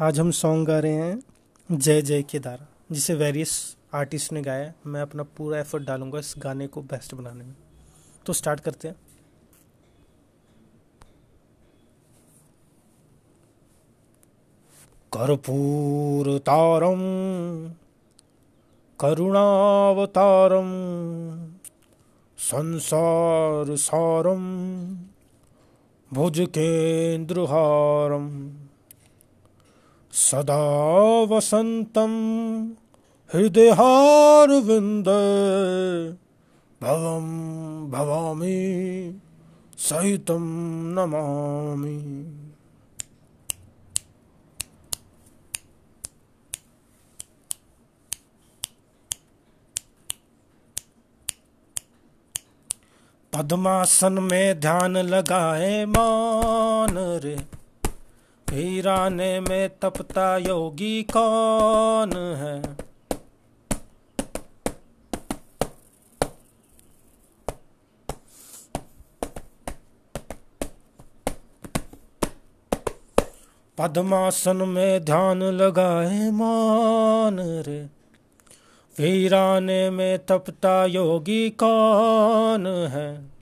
आज हम सॉन्ग गा रहे हैं जय जय केदारा, जिसे वेरियस आर्टिस्ट ने गाया मैं अपना पूरा एफर्ट डालूँगा इस गाने को बेस्ट बनाने में। तो स्टार्ट करते हैं। कर्पूर तारम, करुणावतारम, संसार सारम भुजकेन्द्रहारम सदा वसन्तं हृदयहारविन्द भवं भवामि सहितं नमामि। पद्मासन में ध्यान लगाए मान रे। हीराने में तपता योगी कौन है? पद्मासन में ध्यान लगाए मान रे। वीराने में तपता योगी कौन है?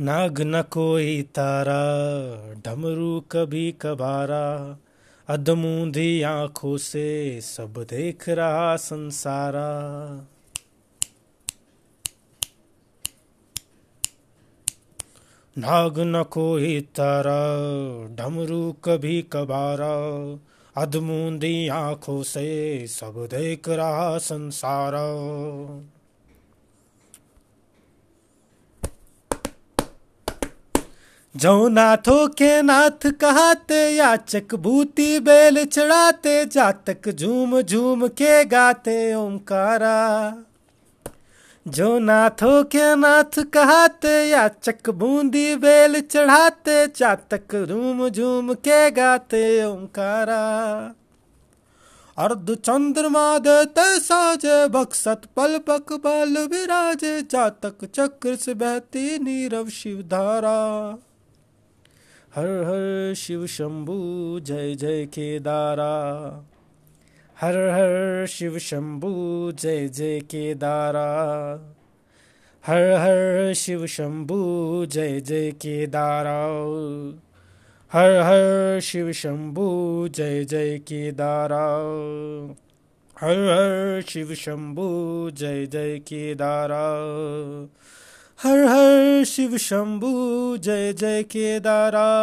नाग न कोई तारा, डमरू कभी कबारा। अधमूंधी आँखों से सब देख रहा संसारा। नाग न कोई तारा, डमरू कभी कबारा। अधमूंदी आँखों से सब देख रहा संसारा। जो नाथों के नाथ कहाते याचक भूति बेल चढ़ाते जातक झूम झूम के गाते ओंकारा। जो नाथों के नाथ कहाते याचक बूंदी बेल चढ़ाते जातक झूम झूम के गाते ओंकारा। अर्ध चंद्रमा देते साजे बक्सत पल पक बल विराजे, जातक चक्र से बहती नीरव शिवधारा। हर हर शिव शंभु, जय जय केदारा। हर हर शिव शंभु, जय जय केदारा। हर हर शिव शंभु, जय जय केदारा। हर हर शिव शंभु, जय जय केदारा। हर हर शिव शंभु, जय जय केदारा। हर हर शिव शंभु जय जय केदारा।